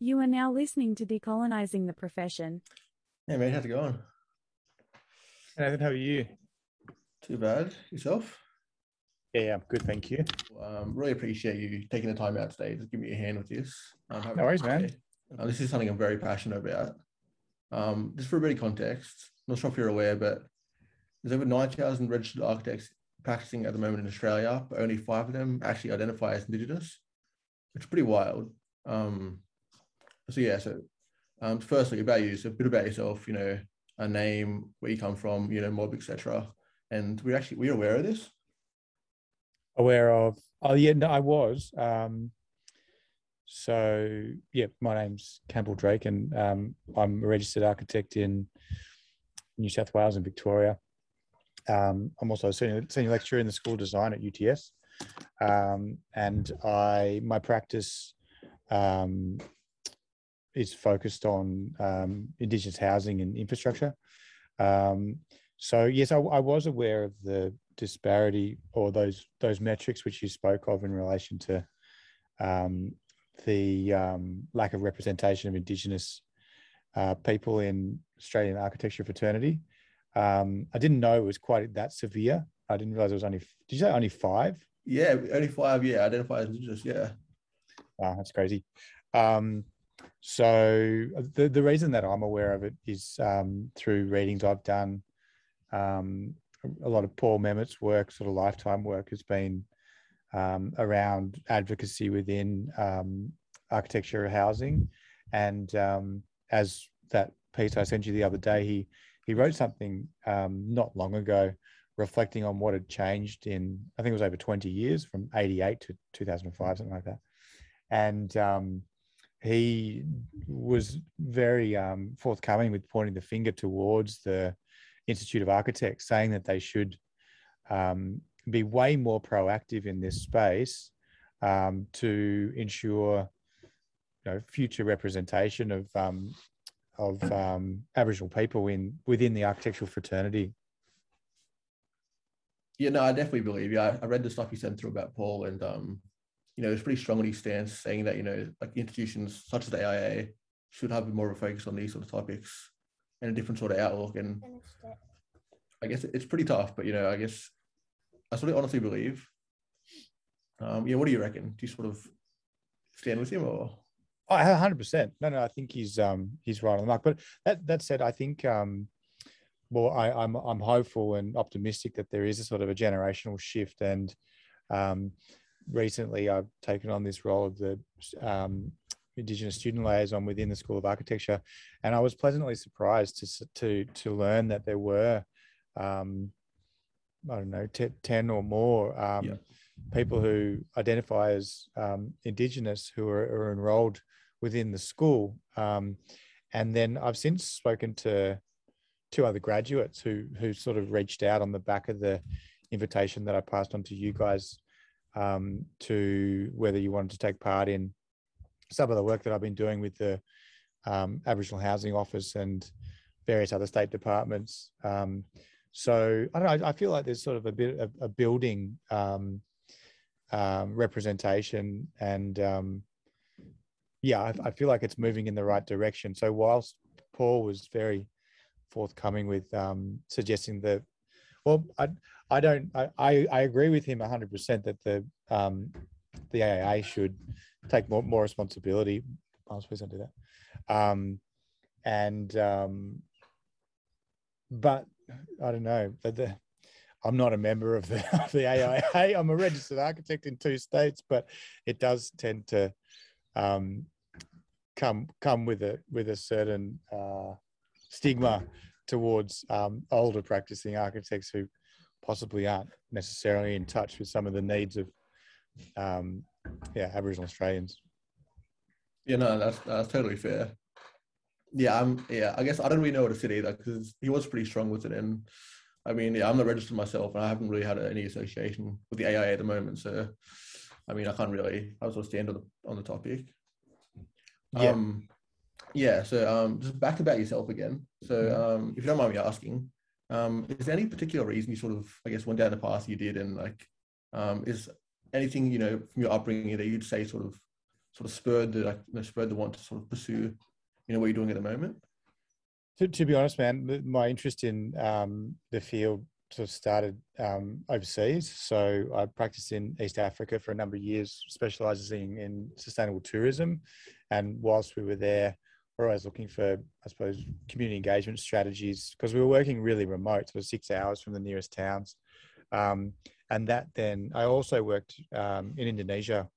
You are now listening to Decolonizing the Profession. Hey mate, how's it going? Nathan, how are you? Too bad. Yourself? Yeah, yeah, I'm good, thank you. Um, really appreciate you taking the time out today to give me a hand with this. Um, No worries, man. Uh, this is something I'm very passionate about. Um, just for a bit of context, I'm not sure if you're aware, but there's over 9,000 registered architects practicing at the moment in Australia, but only five of them actually identify as Indigenous, which is pretty wild. Um, so yeah, so um, firstly about you, so a bit about yourself, you know, a name, where you come from, you know, mob, etc. And we actually we're aware of this. Aware of? Oh, yeah, no, I was. Um, so yeah, my name's Campbell Drake, and um, I'm a registered architect in New South Wales and Victoria. Um, I'm also a senior, senior lecturer in the School of Design at UTS, um, and I my practice um, is focused on um, Indigenous housing and infrastructure. Um, so yes, I, I was aware of the disparity or those those metrics which you spoke of in relation to um, the um, lack of representation of Indigenous uh, people in Australian architecture fraternity. Um, I didn't know it was quite that severe. I didn't realize it was only. Did you say only five? Yeah, only five. Yeah, identify as Indigenous. Yeah. Wow, that's crazy. Um, so the the reason that I'm aware of it is um, through readings I've done. Um, a lot of Paul Memmott's work, sort of lifetime work, has been um, around advocacy within um, architecture housing, and um, as that piece I sent you the other day, he he wrote something um, not long ago reflecting on what had changed in I think it was over 20 years from 88 to 2005 something like that and he was very um, forthcoming with pointing the finger towards the Institute of Architects, saying that they should um, be way more proactive in this space um, to ensure you know, future representation of um, of um, Aboriginal people in within the architectural fraternity. Yeah, no, I definitely believe you. I, I read the stuff you sent through about Paul, and um, you know, it's pretty strong on his stance, saying that you know, like institutions such as the AIA should have more of a focus on these sort of topics and a different sort of outlook. And I guess it's pretty tough, but you know, I guess I sort of honestly believe. Um, yeah, what do you reckon? Do you sort of stand with him or? I oh, 100%. No, no, I think he's um he's right on the mark. But that that said, I think um well, I, I'm I'm hopeful and optimistic that there is a sort of a generational shift. And um, recently, I've taken on this role of the um, Indigenous student liaison within the School of Architecture, and I was pleasantly surprised to to to learn that there were um, I don't know ten or more um, Yeah. people who identify as um, Indigenous who are, are enrolled within the school. Um, and then I've since spoken to two other graduates who who sort of reached out on the back of the invitation that I passed on to you guys um, to whether you wanted to take part in some of the work that I've been doing with the um, Aboriginal Housing Office and various other state departments. Um, so I don't know. I feel like there's sort of a bit of a building um, um, representation, and um, yeah, I, I feel like it's moving in the right direction. So whilst Paul was very forthcoming with um, suggesting that, well, I I don't I I, agree with him hundred percent that the um, the AIA should take more more responsibility. I suppose I do that, um, and um, but I don't know. But the, I'm not a member of the of the AIA. I'm a registered architect in two states, but it does tend to um, come come with a with a certain uh, stigma towards um, older practicing architects who possibly aren't necessarily in touch with some of the needs of um, yeah Aboriginal Australians. Yeah, no, that's that's totally fair. Yeah, I'm. Yeah, I guess I don't really know what to say either because he was pretty strong with it, and I mean, yeah, I'm not registered myself, and I haven't really had any association with the AIA at the moment. So, I mean, I can't really. I was sort of stand on the on the topic. Yeah. Um, yeah. So, um, just back about yourself again. So, um, if you don't mind me asking, um, is there any particular reason you sort of, I guess, went down the path you did, and like, um, is anything you know from your upbringing that you'd say sort of sort of spurred the like you know, spurred the want to sort of pursue, you know, what you're doing at the moment? To, to be honest, man, my interest in um, the field sort of started um, overseas. So I practiced in East Africa for a number of years, specializing in sustainable tourism. And whilst we were there, we're always looking for, I suppose, community engagement strategies because we were working really remote, of six hours from the nearest towns. Um, and that then, I also worked um, in Indonesia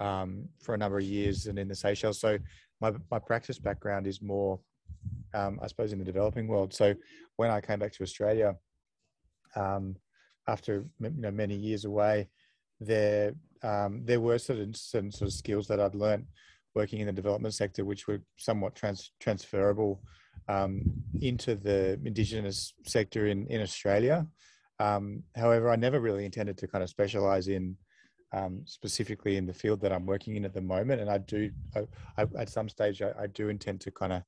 um, for a number of years and in the Seychelles. So my, my practice background is more, um, I suppose, in the developing world. So when I came back to Australia, um, after you know many years away, there um, there were certain, certain sort of skills that I'd learned working in the development sector, which were somewhat trans- transferable um, into the Indigenous sector in in Australia. Um, however, I never really intended to kind of specialize in um, specifically in the field that I'm working in at the moment, and I do I, I, at some stage I, I, do intend to kind of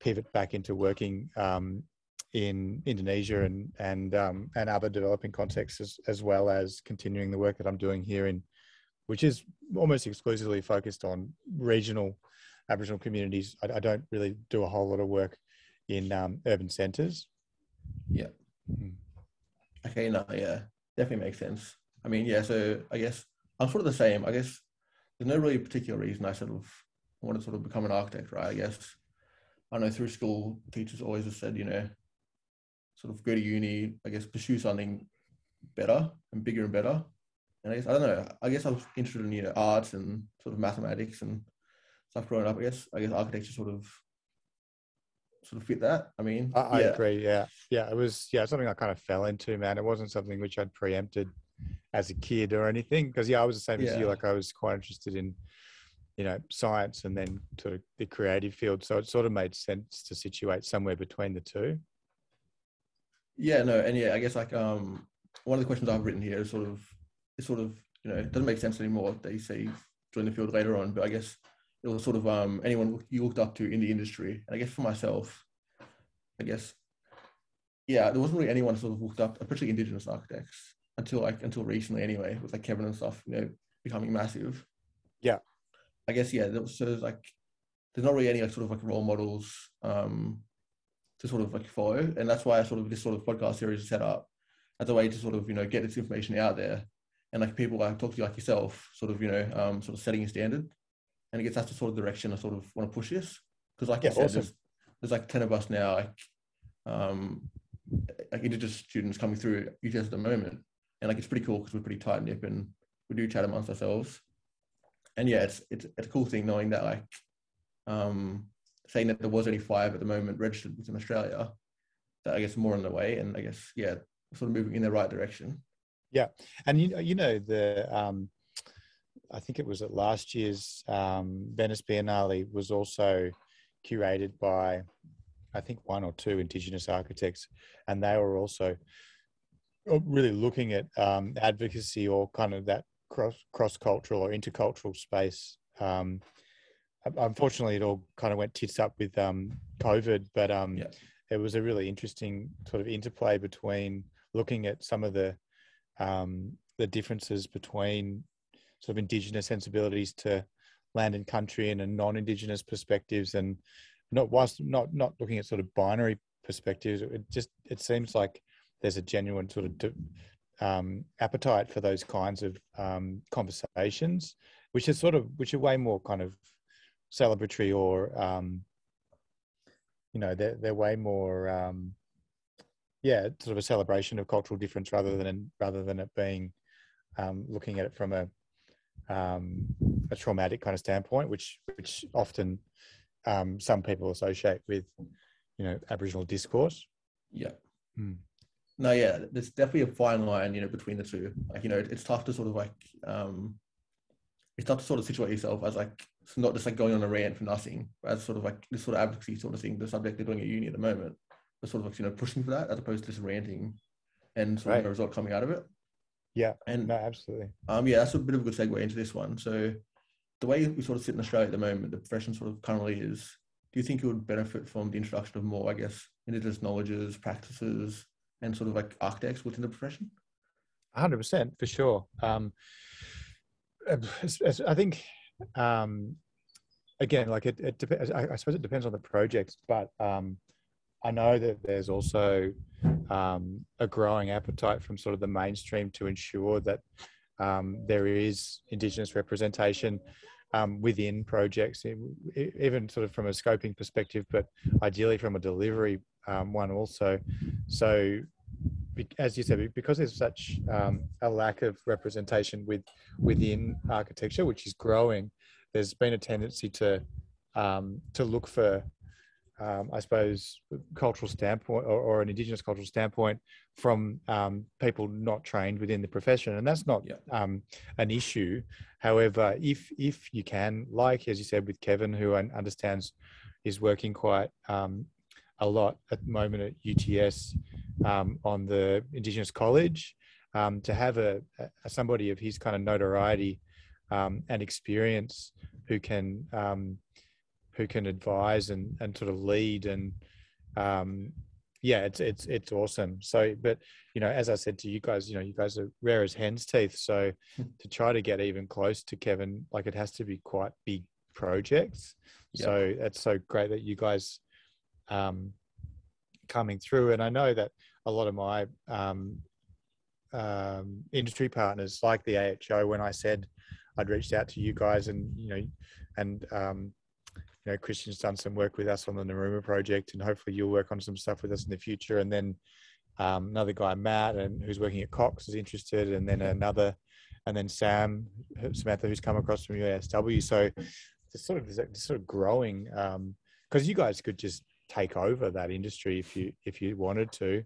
pivot back into working um, in Indonesia and and um, and other developing contexts as, as well as continuing the work that I'm doing here in, which is almost exclusively focused on regional Aboriginal communities. I, I don't really do a whole lot of work in um, urban centres. Yeah. Mm. Okay. No. Yeah. Definitely makes sense. I mean, yeah. So I guess I'm sort of the same. I guess there's no really particular reason I sort of want to sort of become an architect, right? I guess I know through school teachers always have said, you know, sort of go to uni, I guess pursue something better and bigger and better. And I guess I don't know. I guess I was interested in you know arts and sort of mathematics and stuff growing up. I guess I guess architecture sort of sort of fit that. I mean, I, I agree. Yeah, yeah. It was yeah something I kind of fell into, man. It wasn't something which I'd preempted as a kid or anything because yeah, I was the same yeah. as you. Like I was quite interested in you know science and then sort of the creative field. So it sort of made sense to situate somewhere between the two. Yeah, no, and yeah, I guess like um one of the questions I've written here is sort of it sort of you know it doesn't make sense anymore. They say join the field later on, but I guess it was sort of um anyone you looked up to in the industry. And I guess for myself, I guess yeah, there wasn't really anyone sort of looked up, especially Indigenous architects, until like until recently anyway, with like Kevin and stuff, you know, becoming massive. Yeah. I guess yeah, there was, so there's like there's not really any like sort of like role models um to sort of like follow. And that's why I sort of this sort of podcast series is set up as a way to sort of, you know, get this information out there. And like people I talk to you like yourself, sort of, you know, um, sort of setting a standard. And it gets us to sort of direction I sort of want to push this. Because like yeah, I said, awesome. there's, there's like 10 of us now, like um like indigenous students coming through UTS at the moment. And like it's pretty cool because we're pretty tight knit and we do chat amongst ourselves. And yeah, it's it's it's a cool thing knowing that like um saying that there was only five at the moment registered within Australia, that I guess more on the way, and I guess yeah, sort of moving in the right direction. Yeah, and you you know the um, I think it was at last year's um, Venice Biennale was also curated by I think one or two Indigenous architects, and they were also uh, really looking at um, advocacy or kind of that cross cross cultural or intercultural space um, unfortunately, it all kind of went tits up with um, COVID, but um, yeah. it was a really interesting sort of interplay between looking at some of the um, the differences between sort of indigenous sensibilities to land and country and, and non-indigenous perspectives, and not whilst not not looking at sort of binary perspectives. It just it seems like there's a genuine sort of um, appetite for those kinds of um, conversations, which is sort of which are way more kind of celebratory or um, you know they're they're way more um, yeah sort of a celebration of cultural difference rather than rather than it being um, looking at it from a um, a traumatic kind of standpoint, which which often um, some people associate with you know Aboriginal discourse. Yeah. Hmm. No, yeah, there's definitely a fine line, you know, between the two. Like, you know, it's tough to sort of like, um, it's tough to sort of situate yourself as like it's not just like going on a rant for nothing, as sort of like this sort of advocacy sort of thing, the subject they're doing at uni at the moment, but sort of like, you know, pushing for that as opposed to just ranting and sort right. of a result coming out of it. Yeah. And no, absolutely. Um, yeah, that's a bit of a good segue into this one. So the way we sort of sit in Australia at the moment, the profession sort of currently is, do you think it would benefit from the introduction of more, I guess, indigenous knowledges, practices, and sort of like architects within the profession? 100% for sure. Um, I think um, again, like it, it depends. I, I, suppose it depends on the project, but um, I know that there's also um, a growing appetite from sort of the mainstream to ensure that um, there is Indigenous representation um, within projects, even sort of from a scoping perspective, but ideally from a delivery um, one also. So, as you said, because there's such um, a lack of representation with within architecture, which is growing, there's been a tendency to um, to look for um, I suppose, cultural standpoint or, or, an Indigenous cultural standpoint from um, people not trained within the profession, and that's not yeah. um, an issue. However, if if you can, like as you said with Kevin, who understands is working quite um, a lot at the moment at UTS um, on the Indigenous College, um, to have a, a, somebody of his kind of notoriety and experience who can who can advise and and sort of lead and um, yeah, it's it's it's awesome. So, but you know, as I said to you guys, you know, you guys are rare as hen's teeth. So, to try to get even close to Kevin, like it has to be quite big projects. Yep. So that's so great that you guys um, coming through. And I know that a lot of my um, um, industry partners, like the AHO, when I said I'd reached out to you guys, and you know, and um, you know, Christian's done some work with us on the Narooma project, and hopefully you'll work on some stuff with us in the future. And then um, another guy, Matt, and who's working at Cox, is interested, and then another, and then Sam, Samantha, who's come across from UNSW. So it's sort of it's sort of growing because um, you guys could just take over that industry if you if you wanted to.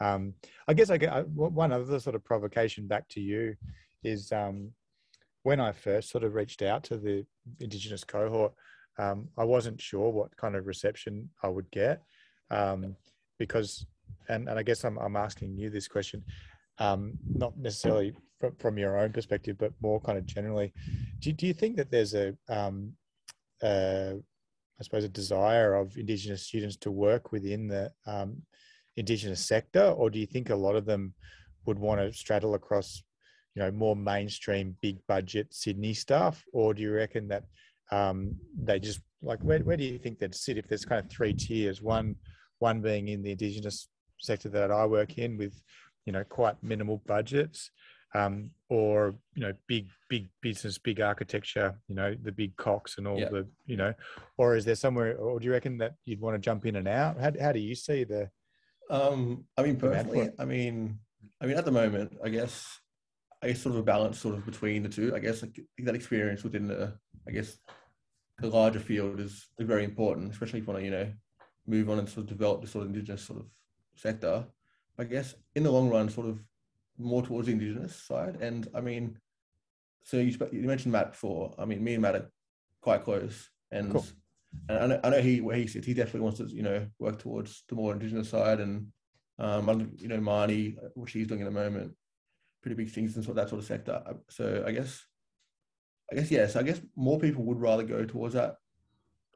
Um, I guess I get one other sort of provocation back to you is um, when I first sort of reached out to the Indigenous cohort um, I wasn't sure what kind of reception I would get um, because, and, and I guess I'm, I'm asking you this question, um, not necessarily from, from your own perspective, but more kind of generally. Do, do you think that there's a, um, a, I suppose, a desire of Indigenous students to work within the um, Indigenous sector, or do you think a lot of them would want to straddle across, you know, more mainstream, big budget Sydney stuff, or do you reckon that um, they just like where, where do you think they'd sit if there's kind of three tiers one one being in the indigenous sector that i work in with you know quite minimal budgets um, or you know big big business big architecture you know the big Cox and all yep. the you know or is there somewhere or do you reckon that you'd want to jump in and out how, how do you see the um i mean personally i mean i mean at the moment i guess I guess sort of a balance sort of between the two. I guess like, that experience within the, I guess, the larger field is, very important, especially if you want to, you know, move on and sort of develop the sort of indigenous sort of sector. I guess in the long run, sort of more towards the indigenous side. And I mean, so you, you mentioned Matt before. I mean, me and Matt are quite close, and cool. and I know, I know he where he sits. He definitely wants to you know work towards the more indigenous side, and um, you know Marnie, what she's doing at the moment, pretty big things in sort of that sort of sector. So I guess, I guess yes. I guess more people would rather go towards that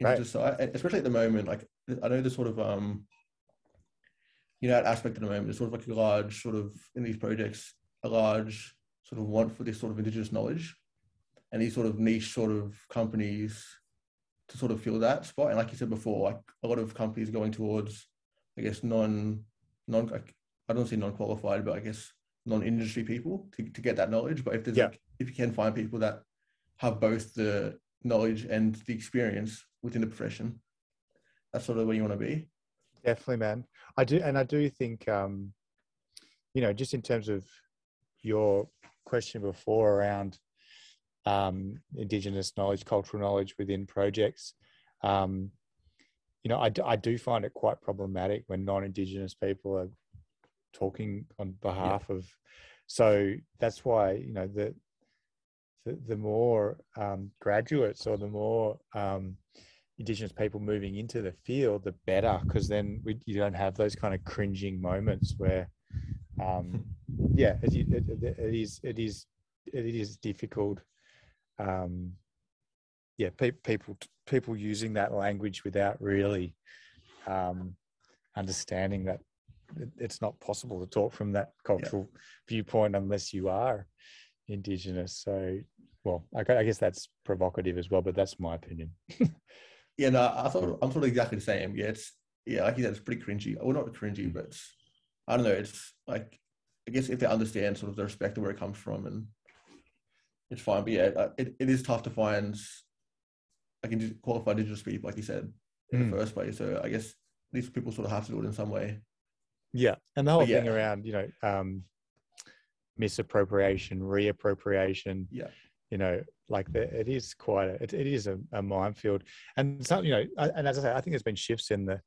right. especially at the moment. Like I know the sort of um, you know, that aspect at the moment. There's sort of like a large sort of in these projects, a large sort of want for this sort of indigenous knowledge, and these sort of niche sort of companies to sort of fill that spot. And like you said before, like a lot of companies going towards, I guess non non I don't say non qualified, but I guess non-industry people to, to get that knowledge. But if there's yeah. like, if you can find people that have both the knowledge and the experience within the profession, that's sort of where you want to be. Definitely, man. I do, and I do think, um, you know, just in terms of your question before around um, Indigenous knowledge, cultural knowledge within projects, um, you know, I, I do find it quite problematic when non-Indigenous people are talking on behalf yeah. of. So that's why you know the the, the more um, graduates or the more um, Indigenous people moving into the field, the better, because then we, you don't have those kind of cringing moments where, um, yeah, it, it, it is it is it is difficult. Um, yeah, pe- people people using that language without really um, understanding that it's not possible to talk from that cultural yeah. viewpoint unless you are indigenous so well, I, I guess that's provocative as well, but that's my opinion. Yeah, no, I thought I'm sort of exactly the same. Yeah, it's yeah, like you said, it's pretty cringy. Well, not cringy, but it's, I don't know. It's like I guess if they understand sort of the respect of where it comes from, and it's fine. But yeah, uh, it, it is tough to find like indi- qualified indigenous people, like you said, in Mm. the first place. So I guess these people sort of have to do it in some way. Yeah, and the whole thing around you know um, misappropriation, reappropriation. Yeah. You know, like the, it is quite a it, it is a, a minefield, and some you know, and as I say, I think there's been shifts in the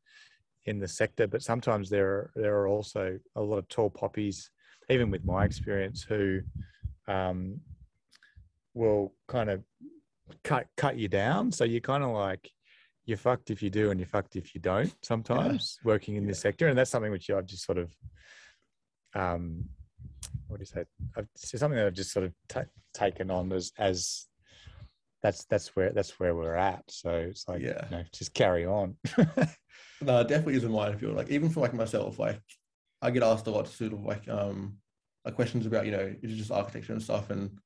in the sector, but sometimes there are there are also a lot of tall poppies, even with my experience, who um, will kind of cut cut you down. So you're kind of like you're fucked if you do, and you're fucked if you don't. Sometimes working in this sector, and that's something which I've just sort of um, what do you say? I've, it's something that I've just sort of ta taken on as as that's that's where that's where we're at. So it's like Yeah. you know, just carry on. No, it definitely is a minefield. Like even for like myself, like I get asked a lot sort of like um like questions about, you know, it's just architecture and stuff. And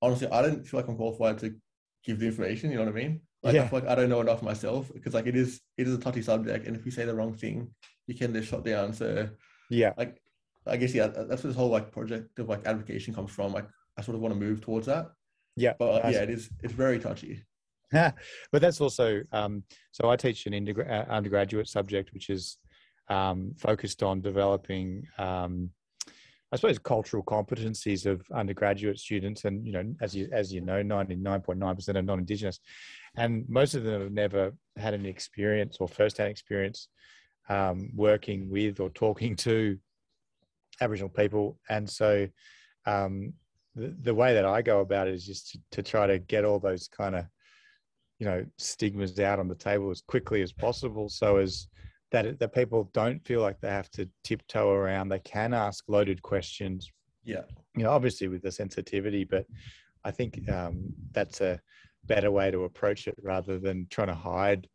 honestly, I don't feel like I'm qualified to give the information, you know what I mean? Like Yeah. I feel like I don't know enough myself because like it is it is a touchy subject and if you say the wrong thing, you can get shot down. So yeah, like I guess yeah, that's where this whole like project of like advocation comes from. Like I sort of want to move towards that. yeah. But uh, yeah, it is it's very touchy. Yeah, but that's also um, so I teach an uh, undergraduate subject which is um, focused on developing, um, I suppose, cultural competencies of undergraduate students, and you know, as you as you know, ninety nine point nine percent are non-indigenous, and most of them have never had an experience or first-hand experience um, working with or talking to Aboriginal people, and so. Um, the, the way that I go about it is just to, to try to get all those kind of you know stigmas out on the table as quickly as possible so as that it- that people don't feel like they have to tiptoe around they can ask loaded questions Yeah. you know obviously with the sensitivity but i think um, that's a better way to approach it rather than trying to hide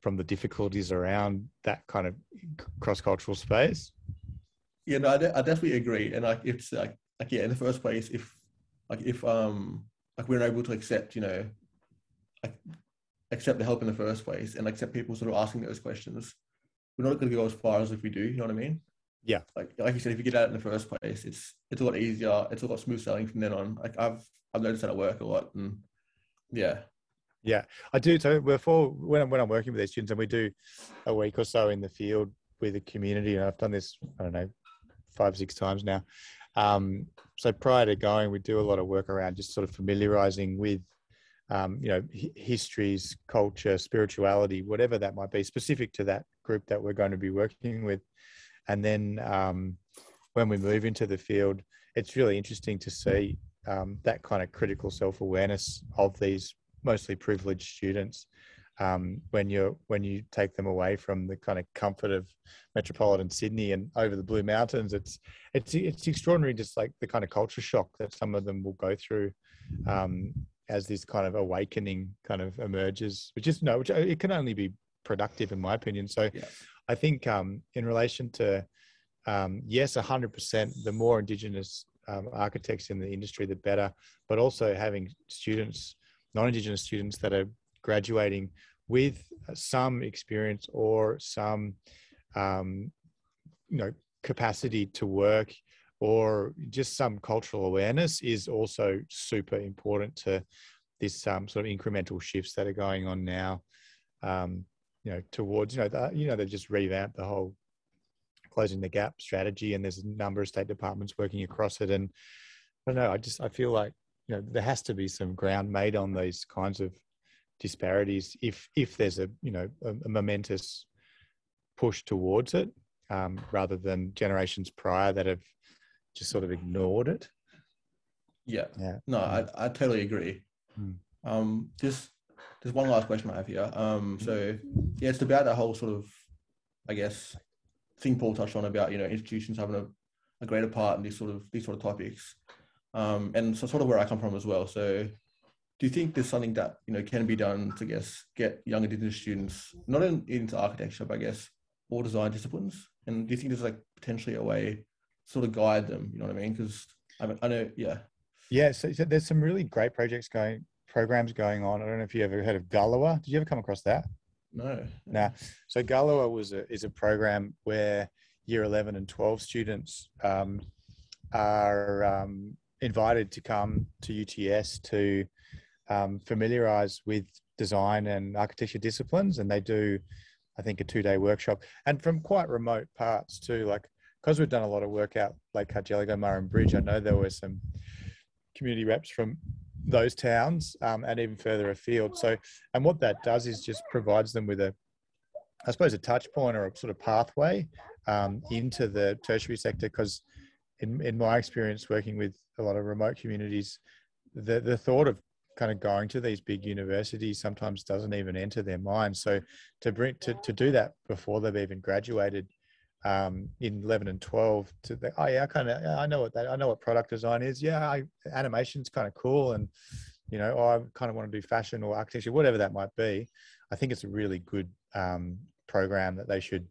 from the difficulties around that kind of cross-cultural space Yeah, no, I, de- I definitely agree. And like, it's like, like yeah, in the first place, if like if um like we're able to accept, you know, like accept the help in the first place and accept people sort of asking those questions, we're not going to go as far as if we do. You know what I mean? Yeah. Like like you said, if you get out in the first place, it's it's a lot easier. It's a lot smooth sailing from then on. Like I've I've noticed that at work a lot, and yeah, Yeah, I do. So before when I'm when I'm working with these students, and we do a week or so in the field with the community, and I've done this I don't know five six times now. Um, so prior to going, we do a lot of work around just sort of familiarizing with um, you know hi- histories, culture, spirituality, whatever that might be, specific to that group that we're going to be working with, and then um, when we move into the field, it's really interesting to see um, that kind of critical self awareness of these mostly privileged students um, when you when you take them away from the kind of comfort of metropolitan Sydney and over the Blue Mountains. It's it's it's extraordinary, just like the kind of culture shock that some of them will go through um, as this kind of awakening kind of emerges, which is no, which uh, it can only be productive in my opinion. So Yeah. I think um, in relation to um, yes, hundred percent, the more Indigenous um, architects in the industry, the better. But also having students, non-Indigenous students that are graduating with some experience or some, um, you know, capacity to work or just some cultural awareness is also super important to this um, sort of incremental shifts that are going on now. Um, you know, towards you know, the, you know, they've just revamped the whole closing the gap strategy, and there's a number of state departments working across it. And I don't know, I just I feel like you know there has to be some ground made on these kinds of disparities if if there's a you know a, a momentous push towards it um, rather than generations prior that have just sort of ignored it. yeah. Yeah. No, I, I totally agree. Mm. Um, just there's one last question I have here. Um, so yeah, it's about that whole sort of, I guess, thing Paul touched on about you know institutions having a, a greater part in these sort of these sort of topics, um, and so sort of where I come from as well. So, do you think there's something that you know can be done to I guess get young Indigenous students not in, into architecture, but I guess all design disciplines? And do you think there's like potentially a way to sort of guide them? You know what I mean? Because I, mean, I know, yeah. Yeah, so, so there's some really great projects going, programs going on. I don't know if you ever heard of Gulliver. Did you ever come across that? No. Nah. So Gulliver was a, is a program where year 11 and 12 students um, are um, invited to come to UTS to um, with design and architecture disciplines. And they do, I think, a two day workshop and from quite remote parts too. Like, because we've done a lot of work out Lake Cargelligo, Murrin Bridge, I know there were some community reps from those towns um, and even further afield. So, and what that does is just provides them with a, I suppose, a touch point or a sort of pathway um, into the tertiary sector. Because in, in my experience working with a lot of remote communities, the, the thought of kind of going to these big universities sometimes doesn't even enter their mind. So to bring to, to do that before they've even graduated um, in 11 and 12 to the, oh yeah, I kind of, I know what that, I know what product design is. Yeah. I, animation's kind of cool. And, you know, oh, I kind of want to do fashion or architecture, whatever that might be. I think it's a really good um, program that they should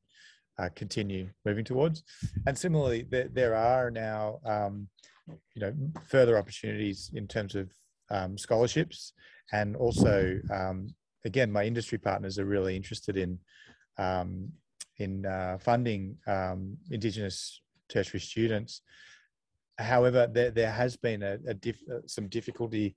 uh, continue moving towards. And similarly, there, there are now, um, you know, further opportunities in terms of um, scholarships, and also, um, again, my industry partners are really interested in um, in uh, funding um, Indigenous tertiary students. However, there, there has been a, a diff, uh, some difficulty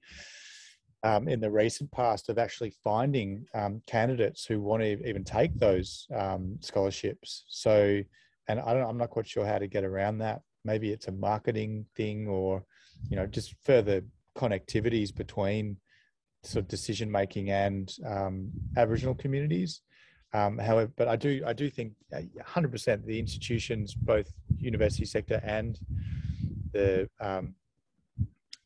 um, in the recent past of actually finding um, candidates who want to even take those um, scholarships. So, and I don't, I'm not quite sure how to get around that. Maybe it's a marketing thing, or you know, just further connectivities between sort of decision making and um, Aboriginal communities. Um, however, but I do I do think 100% uh, the institutions, both university sector and the um,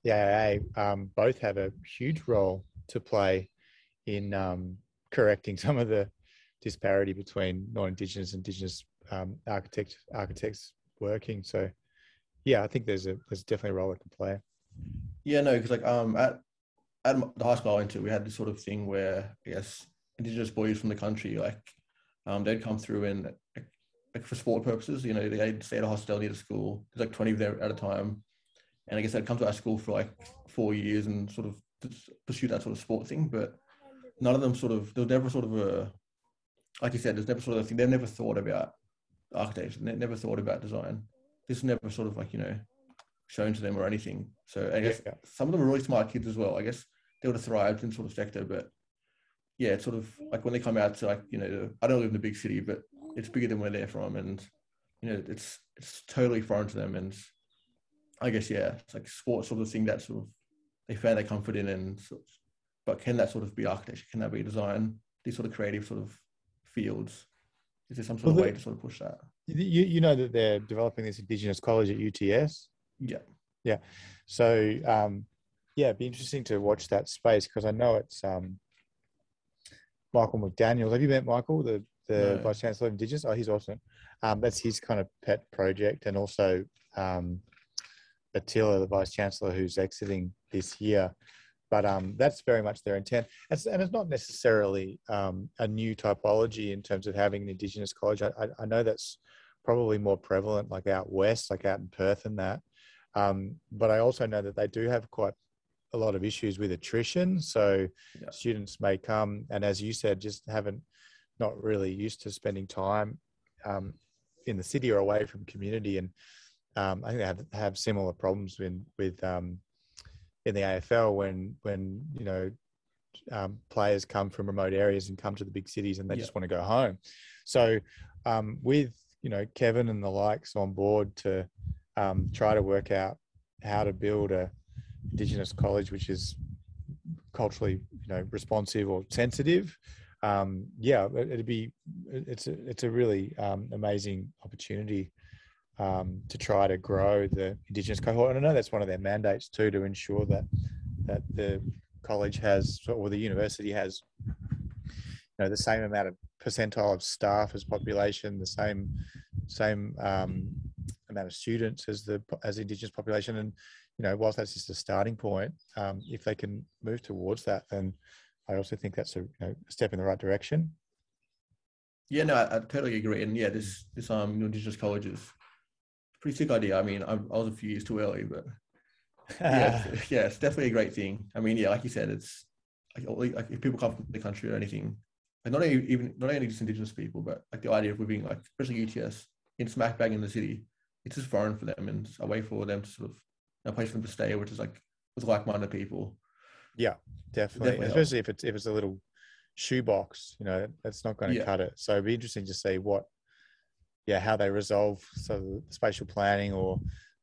the AIA, um, both have a huge role to play in um, correcting some of the disparity between non-indigenous and indigenous um, architect architects working. So, yeah, I think there's a there's definitely a role it can play. Yeah, no, because like um at at the high school I went to, we had this sort of thing where I guess indigenous boys from the country like um they'd come through and like for sport purposes, you know, they'd stay at a hostel near the school. There's like 20 of them at a time, and I guess they'd come to our school for like four years and sort of pursue that sort of sport thing. But none of them sort of there was never sort of a like you said, there's never sort of a thing. They've never thought about architecture. They never thought about design. This never sort of like you know shown to them or anything. So I guess yeah. some of them are really smart kids as well. I guess they would have thrived in sort of sector, but yeah, it's sort of like when they come out to like you know I don't live in the big city, but it's bigger than where they're from, and you know it's it's totally foreign to them. And I guess yeah, it's like sports sort of thing that sort of they found their comfort in, and sort of, but can that sort of be architecture? Can that be design? These sort of creative sort of fields. Is there some sort well, of way to sort of push that? You you know that they're developing this Indigenous college at UTS. Yeah. Yeah. So um, yeah, it'd be interesting to watch that space because I know it's um, Michael McDaniel. Have you met Michael, the the no. Vice Chancellor of Indigenous? Oh, he's awesome. Um, that's his kind of pet project, and also um, Attila, the Vice Chancellor, who's exiting this year. But um, that's very much their intent, it's, and it's not necessarily um, a new typology in terms of having an Indigenous college. I, I, I know that's probably more prevalent, like out west, like out in Perth, and that. Um, but I also know that they do have quite a lot of issues with attrition. So yeah. students may come and, as you said, just haven't not really used to spending time um, in the city or away from community. And um, I think they have, have similar problems in, with um, in the AFL when when you know um, players come from remote areas and come to the big cities and they just want to go home. So um, with you know Kevin and the likes on board to um, try to work out how to build a indigenous college which is culturally you know responsive or sensitive. Um, yeah it'd be it's a, it's a really um, amazing opportunity um, to try to grow the indigenous cohort. And i know that's one of their mandates too to ensure that that the college has or the university has you know the same amount of percentile of staff as population the same same um, amount of students as the as the indigenous population. And you know whilst that's just a starting point um, if they can move towards that then i also think that's a, you know, a step in the right direction. Yeah no I, I, totally agree. And yeah this this um indigenous college is pretty sick idea. I mean I, I was a few years too early but yeah, it's, yeah, it's definitely a great thing. I mean, yeah, like you said, it's like, like if people come from the country or anything, like not even not only just Indigenous people, but like the idea of living like especially UTS in smack bang in the city, it's just foreign for them and a way for them to sort of a place for them to stay, which is like with like-minded people. Yeah, definitely. definitely. Especially if it's if it's a little shoebox, you know, that's not going to Yeah. cut it. So it'd be interesting to see what, yeah, how they resolve so the spatial planning or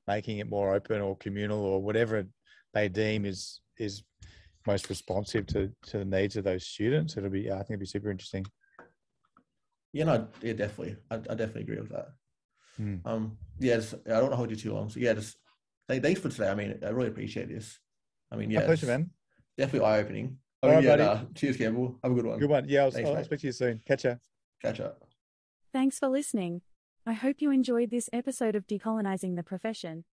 making it more open or communal or whatever they deem is is most responsive to to the needs of those students. It'll be, I think it'd be super interesting. Yeah, no, yeah, definitely. I, I definitely agree with that. Hmm. Um, yeah, just, I don't want to hold you too long. So yeah, just th- thanks for today. I mean, I really appreciate this. I mean, yeah, pleasure, man. definitely eye-opening. I mean, right, yeah, buddy. nah, cheers, Campbell. Have a good one. Good one. Yeah, I'll, Thanks, I'll mate. speak to you soon. Catch ya. Catch up. Thanks for listening. I hope you enjoyed this episode of Decolonizing the Profession.